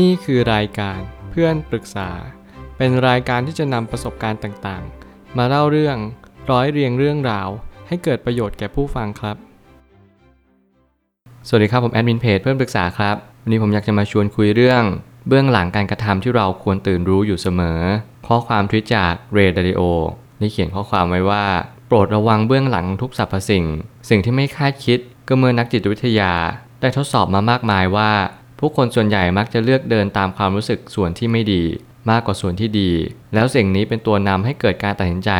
นี่คือรายการเพื่อนปรึกษา เป็นรายการที่จะนำประสบการณ์ต่างๆ มาเล่าเรื่องร้อยเรียงเรื่องราว ให้เกิดประโยชน์แก่ผู้ฟังครับ สวัสดีครับผมแอดมินเพจเพื่อนปรึกษาครับ วันนี้ผมอยากจะมาชวนคุยเรื่อง เบื้องหลังการกระทำที่เราควรตื่นรู้อยู่เสมอ ข้อความทวิตจากเรดาริโอได้เขียนข้อความไว้ว่า โปรดระวังเบื้องหลังทุกสรรพสิ่ง สิ่งที่ไม่คาดคิดก็เมื่อนักจิตวิทยา ได้ทดสอบมามากมายว่า ผู้คนส่วนใหญ่มักจะเลือกเดินตามความรู้สึกส่วนที่ไม่ดี มากกว่าส่วนที่ดี แล้วสิ่งนี้เป็นตัวนำให้เกิดการตัดสินใจ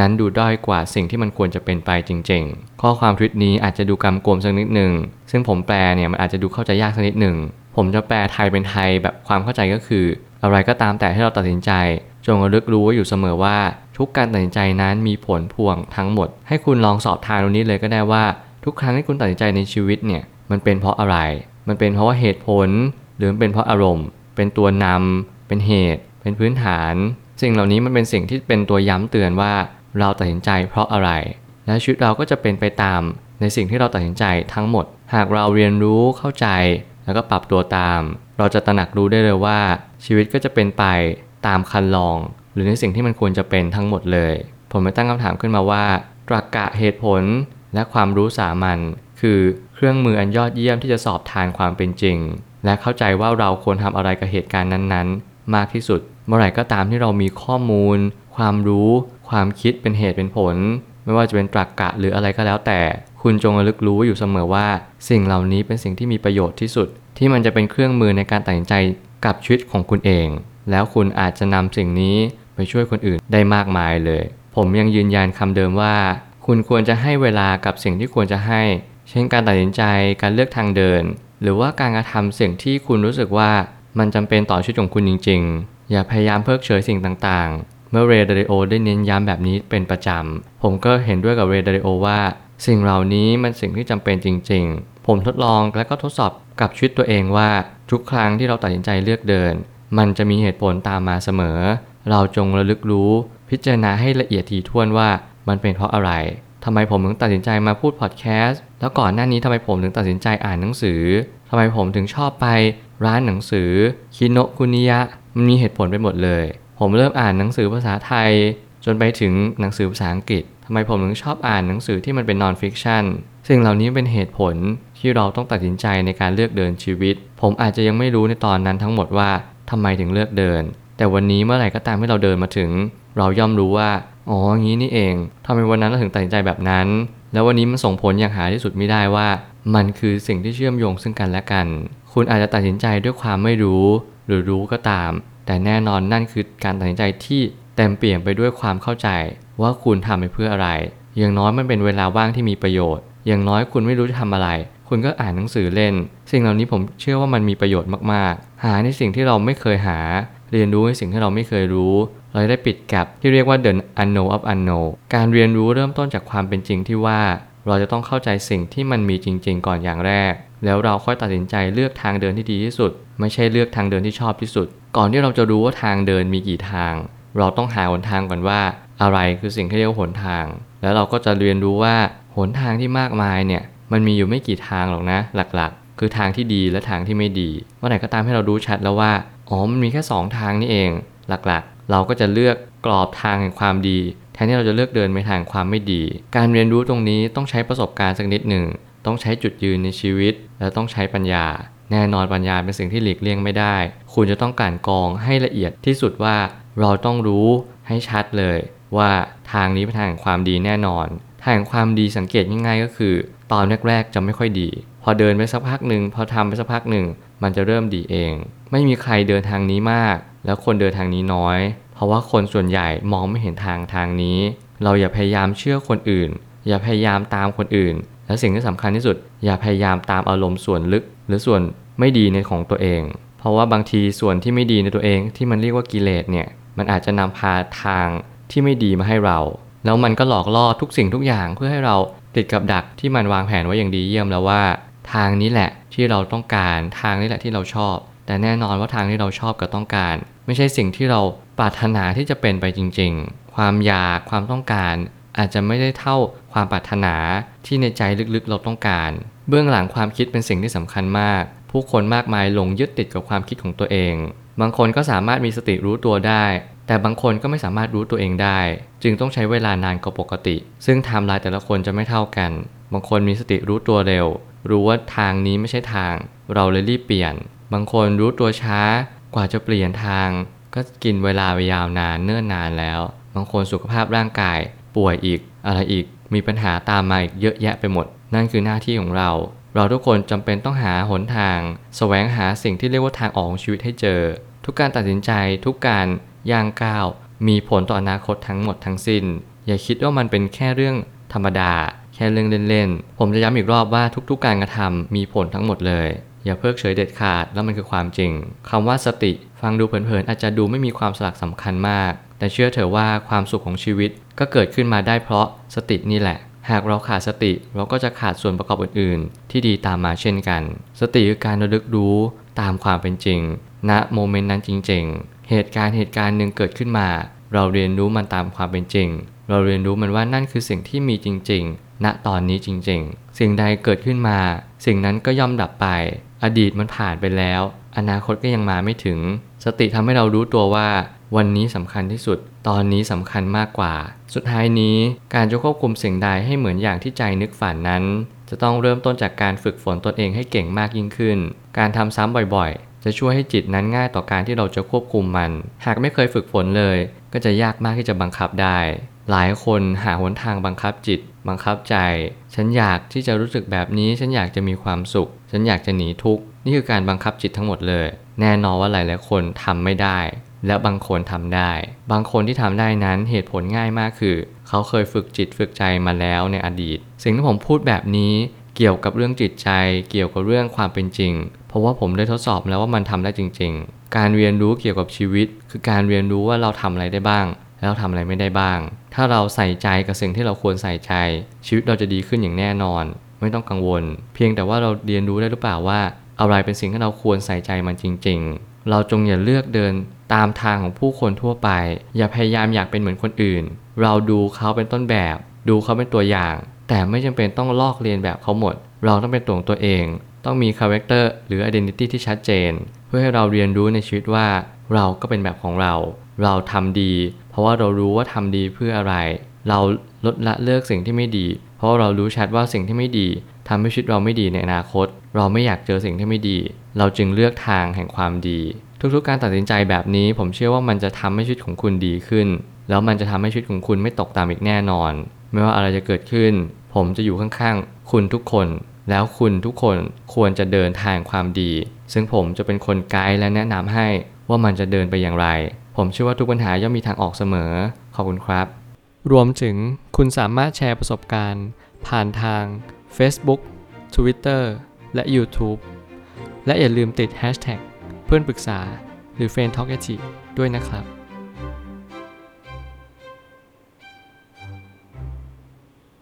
นั้นดูด้อยกว่าสิ่งที่มันควรจะเป็นไปจริง ๆ ข้อความทวิตนี้อาจจะดูกำกวมสักนิดหนึ่งซึ่งผมแปลเนี่ยมันอาจจะดูเข้าใจยากสักนิดหนึ่งผมจะแปลไทยเป็นไทยแบบความเข้าใจก็คือ อะไรก็ตามแต่ที่เราตัดสินใจ จงระลึกรู้ไว้อยู่เสมอว่า ทุกการตัดสินใจนั้นมีผลพวงทั้งหมด ให้คุณลองสอบทางตรงนี้เลยก็ได้ว่า ทุกครั้งที่คุณตัดสินใจในชีวิตเนี่ยมันเป็นเพราะอะไร มันเป็นเพราะว่าเหตุผล หรือมันเป็นเพราะอารมณ์ เป็นตัวนำเป็นเหตุ เป็นพื้นฐาน สิ่งเหล่านี้มันเป็นสิ่งที่เป็นตัวย้ำเตือนว่าเราตัดสินใจเพราะอะไร และชีวิตเราก็จะเป็นไปตามในสิ่งที่เราตัดสินใจทั้งหมด หากเราเรียนรู้เข้าใจ แล้วก็ปรับตัวตาม เราจะตระหนักรู้ได้เลยว่า ชีวิตก็จะเป็นไปตามคันลอง หรือในสิ่งที่มันควรจะเป็นทั้งหมดเลย ผมไม่ตั้งคำถามขึ้นมาว่าตรรกะเหตุผลและความรู้สามัญ คือเครื่องมืออันยอดเยี่ยมที่จะสอบทานความเป็นจริง และเข้าใจว่าเราควรทำอะไรกับเหตุการณ์นั้นๆ มากที่สุด เมื่อไหร่ก็ตามที่เรามีข้อมูล ความรู้ ความคิดเป็นเหตุเป็นผล ไม่ว่าจะเป็นตรรกกะหรืออะไรก็แล้วแต่ คุณจงระลึกรู้อยู่เสมอว่า สิ่งเหล่านี้เป็นสิ่งที่มีประโยชน์ที่สุด ที่มันจะเป็นเครื่องมือในการตัดสินใจกับชีวิตของคุณเอง แล้วคุณอาจจะนำสิ่งนี้ไปช่วยคนอื่นได้มากมายเลย ผมยังยืนยันคำเดิมว่า คุณควรจะให้เวลากับสิ่งที่ควรจะให้ เช่นการตัดสินใจการเลือกทางเดิน หรือว่าการกระทำสิ่งที่คุณรู้สึกว่ามันจำเป็นต่อชีวิตของคุณจริง ๆ อย่าพยายามเพิกเฉยสิ่งต่างๆ เมื่อเรดาริโอได้เน้นย้ำแบบนี้เป็นประจำ ผมก็เห็นด้วยกับเรดาริโอว่า สิ่งเหล่านี้มันสิ่งที่จำเป็นจริง ๆ ผมทดลองและก็ทดสอบกับชีวิตตัวเองว่าทุกครั้งที่เราตัดสินใจเลือกเดิน มันจะมีเหตุผลตามมาเสมอ เราจงระลึกรู้ พิจารณาให้ละเอียดถี่ถ้วนว่ามันเป็นเพราะอะไร ทำไมผมถึงตัดสินใจมาพูดพอดแคสต์แล้วก่อนหน้านี้ทำไมผมถึงตัดสินใจอ่านหนังสือทำไมผมถึงชอบไปร้านหนังสือคิโนคุนิยะมันมีเหตุผลไปหมดเลย ผมเริ่มอ่านหนังสือภาษาไทย จนไปถึงหนังสือภาษาอังกฤษทำไมผมถึงชอบอ่านหนังสือที่มันเป็น non-fictionสิ่งเหล่านี้เป็นเหตุผลที่เราต้องตัดสินใจในการเลือกเดินชีวิต ผมอาจจะยังไม่รู้ในตอนนั้นทั้งหมดว่าทำไมถึงเลือกเดิน แต่วันนี้เมื่อไหร่ก็ตามที่เราเดินมาถึง เราย่อมรู้ว่าอ๋องี้นี่เองทำไมวันนั้นเราถึงตัดสินใจแบบนั้น แล้ววันนี้มันส่งผลอย่างหาที่สุดไม่ได้ว่า มันคือสิ่งที่เชื่อมโยงซึ่งกันและกัน คุณอาจจะตัดสินใจด้วยความไม่รู้ หรือรู้ก็ตาม แต่แน่นอนนั่นคือการตัดสินใจที่เต็มเปี่ยมไปด้วยความเข้าใจ ว่าคุณทำไปเพื่ออะไร อย่างน้อยมันเป็นเวลาว่างที่มีประโยชน์ อย่างน้อยคุณไม่รู้จะทำอะไร คุณก็อ่านหนังสือเล่น สิ่งเหล่านี้ผมเชื่อว่ามันมีประโยชน์มากๆ หาในสิ่งที่เราไม่เคยหา เรียนรู้ในสิ่งที่เราไม่เคยรู้ เราได้ปิดแกลบที่เรียกว่า the unknown of unknown การเรียนรู้เริ่มต้นจากความเป็นจริงที่ว่า เราจะต้องเข้าใจสิ่งที่มันมีจริง ๆ ก่อนอย่างแรก แล้วเราค่อยตัดสินใจเลือกทางเดินที่ดีที่สุด ไม่ใช่เลือกทางเดินที่ชอบที่สุด ก่อนที่เราจะรู้ว่าทางเดินมีกี่ทาง เราต้องหาหนทางก่อนว่า อะไรคือสิ่งที่เรียกว่าหนทาง แล้วเราก็จะเรียนรู้ว่าหนทางที่มากมายเนี่ยมันมีอยู่ไม่กี่ทางหรอกนะหลักๆ คือทางที่ดีและทางที่ไม่ดีเมื่อไหร่ก็ตามให้เรารู้ชัดแล้วว่า อ๋อมันมีแค่ 2 ทางนี่เอง หลักๆ เราก็จะเลือกกรอบทางแห่งความดี แทนที่เราจะเลือกเดินไปทางความไม่ดี การเรียนรู้ตรงนี้ต้องใช้ประสบการณ์สักนิดหนึ่ง ต้องใช้จุดยืนในชีวิต และต้องใช้ปัญญา แน่นอนปัญญาเป็นสิ่งที่หลีกเลี่ยงไม่ได้ คุณจะต้องการกรองให้ละเอียดที่สุดว่าเราต้องรู้ให้ชัดเลย ว่าทางนี้เป็นทางแห่งความดีแน่นอน ทางแห่งความดีสังเกตง่ายๆก็คือ ตอนแรกๆจะไม่ค่อยดี พอเดินไปสักพักหนึ่งพอทำไปสักพักหนึ่งมันจะเริ่มดีเอง ไม่มีใครเดินทางนี้มาก แล้วคนเดินทางนี้น้อย เพราะว่าคนส่วนใหญ่มองไม่เห็นทางทางนี้ เราอย่าพยายามเชื่อคนอื่น อย่าพยายามตามคนอื่น และสิ่งที่สำคัญที่สุด อย่าพยายามตามอารมณ์ส่วนลึก หรือส่วนไม่ดีในของตัวเอง เพราะว่าบางทีส่วนที่ไม่ดีในตัวเองที่มันเรียกว่ากิเลสเนี่ยมันอาจจะนำพาทางที่ไม่ดีมาให้เรา แล้วมันก็หลอกล่อทุกสิ่งทุกอย่างเพื่อให้เรา ติดกับดักที่มันวางแผนไว้อย่างดีเยี่ยมแล้วว่า ทางนี้แหละที่เราต้องการทางนี้แหละที่เราชอบ แต่แน่นอนว่าทางที่เราชอบกับต้องการ ไม่ใช่สิ่งที่เราปรารถนาที่จะเป็นไปจริง ๆ ความอยากความต้องการ อาจจะไม่ได้เท่าความปรารถนาที่ในใจลึกๆเราต้องการ เบื้องหลังความคิดเป็นสิ่งที่สำคัญมาก ผู้คนมากมายหลงยึดติดกับความคิดของตัวเอง บางคนก็สามารถมีสติรู้ตัวได้ แต่บางคนก็ไม่สามารถรู้ตัวเองได้ จึงต้องใช้เวลานานกว่าปกติ ซึ่งไทม์ไลน์แต่ละคนจะไม่เท่ากัน บางคนมีสติรู้ตัวเร็ว รู้ว่าทางนี้ไม่ใช่ทาง เราเลยรีบเปลี่ยน บางคนรู้ตัวช้ากว่าจะเปลี่ยนทาง ก็กินเวลาไปยาวนานเนิ่นนานแล้ว บางคนสุขภาพร่างกาย ป่วยอีก อะไรอีกมีปัญหาตามมาอีกเยอะแยะไปหมด นั่นคือหน้าที่ของเรา เราทุกคนจำเป็นต้องหาหนทางแสวงหาสิ่งที่เรียกว่าทางออกของชีวิตให้เจอ ทุกการตัดสินใจทุกการ ย่างก้าวมีผลต่ออนาคตทั้งหมดทั้งสิ้น อย่าคิดว่ามันเป็นแค่เรื่องธรรมดา แค่เรื่องเล่นๆ ผมจะย้ำอีกรอบว่าทุกๆ การกระทำมีผลทั้งหมดเลย อย่าเพิกเฉยเด็ดขาดแล้วมันคือความจริงคำว่าสติ ฟังดูเผินๆอาจจะดูไม่มีความสลักสำคัญมาก แต่เชื่อเถอะว่าความสุขของชีวิตก็เกิดขึ้นมาได้เพราะสตินี่แหละหากเราขาดสติเราก็จะขาดส่วนประกอบอื่น ๆ ที่ดีตามมาเช่นกัน สติคือการระลึกรู้ตามความเป็นจริงณโมเมนต์นั้นจริง เหตุการณ์เหตุการณ์หนึ่งเกิดขึ้นมา เราเรียนรู้มันตามความเป็นจริง เราเรียนรู้มันว่านั่นคือสิ่งที่มีจริง ๆ ณตอนนี้จริง ๆ สิ่งใดเกิดขึ้นมา สิ่งนั้นก็ย่อมดับไป อดีตมันผ่านไปแล้ว อนาคตก็ยังมาไม่ถึง สติทำให้เรารู้ตัวว่า วันนี้สำคัญที่สุด ตอนนี้สำคัญมากกว่า สุดท้ายนี้การจะควบคุมสิ่งใดให้เหมือนอย่างที่ใจนึกฝันนั้น จะต้องเริ่มต้นจากการฝึกฝนตนเองให้เก่งมากยิ่งขึ้น การทำซ้ำบ่อยๆ จะช่วยให้จิตนั้นง่ายต่อการที่เราจะควบคุมมัน หากไม่เคยฝึกฝนเลย ก็จะยากมากที่จะบังคับได้ หลายคนหาหนทางบังคับจิต บังคับใจ ฉันอยากที่จะรู้สึกแบบนี้ ฉันอยากจะมีความสุข ฉันอยากจะหนีทุกข์ นี่คือการบังคับจิตทั้งหมดเลย แน่นอนว่าหลายๆคนทำไม่ได้ และบางคนทำได้ บางคนที่ทำได้นั้นเหตุผลง่ายมากคือ เขาเคยฝึกจิตฝึกใจมาแล้วในอดีต สิ่งที่ผมพูดแบบนี้ เกี่ยวกับเรื่องจิตใจ เกี่ยวกับเรื่องความเป็นจริง เพราะว่าผมได้ทดสอบแล้วว่ามันทำได้จริง ๆ การเรียนรู้เกี่ยวกับชีวิต คือการเรียนรู้ว่าเราทำอะไรได้บ้าง แล้วทำอะไรไม่ได้บ้าง ถ้าเราใส่ใจกับสิ่งที่เราควรใส่ใจ ชีวิตเราจะดีขึ้นอย่างแน่นอน ไม่ต้องกังวล เพียงแต่ว่าเราเรียนรู้ได้หรือเปล่าว่า อะไรเป็นสิ่งที่เราควรใส่ใจมันจริง ๆ เราจงอย่าเลือกเดินตามทางของผู้คนทั่วไป อย่าพยายามอยากเป็นเหมือนคนอื่น เราดูเขาเป็นต้นแบบ ดูเขาเป็นตัวอย่าง แต่ไม่จำเป็นต้องลอกเลียนแบบเขาหมด เราต้องเป็นตัวของตัวเอง ต้องมี character หรือ identity ที่ชัดเจน เพื่อให้เราเรียนรู้ในชีวิตว่า เราก็เป็นแบบของเรา เราทำดี เพราะว่าเรารู้ว่าทำดีเพื่ออะไร เราลดละเลิกสิ่งที่ไม่ดี เพราะเรารู้ชัดว่าสิ่งที่ไม่ดีทำให้ชีวิตเราไม่ดีในอนาคต เราไม่อยากเจอสิ่งที่ไม่ดี เราจึงเลือกทางแห่งความดี ทุกๆ การตัดสินใจแบบนี้ ผมเชื่อว่ามันจะทำให้ชีวิตของคุณดีขึ้น แล้วมันจะทำให้ชีวิตของคุณไม่ตกต่ำอีกแน่นอน ไม่ว่าอะไรจะเกิดขึ้น ผมจะอยู่ข้างๆ คุณทุกคน แล้วคุณทุกคนควรจะเดินทางความดี ซึ่งผมจะเป็นคนไกด์และแนะนำให้ว่ามันจะเดินไปอย่างไร ผมเชื่อว่าทุกปัญหาย่อมมีทางออกเสมอ ขอบคุณครับ รวมถึงคุณสามารถแชร์ประสบการณ์ ผ่านทาง Facebook Twitter และ YouTube และอย่าลืมติด Hashtag เพื่อนปรึกษาหรือ f r ร e n d t a l k a ด้วยนะครับ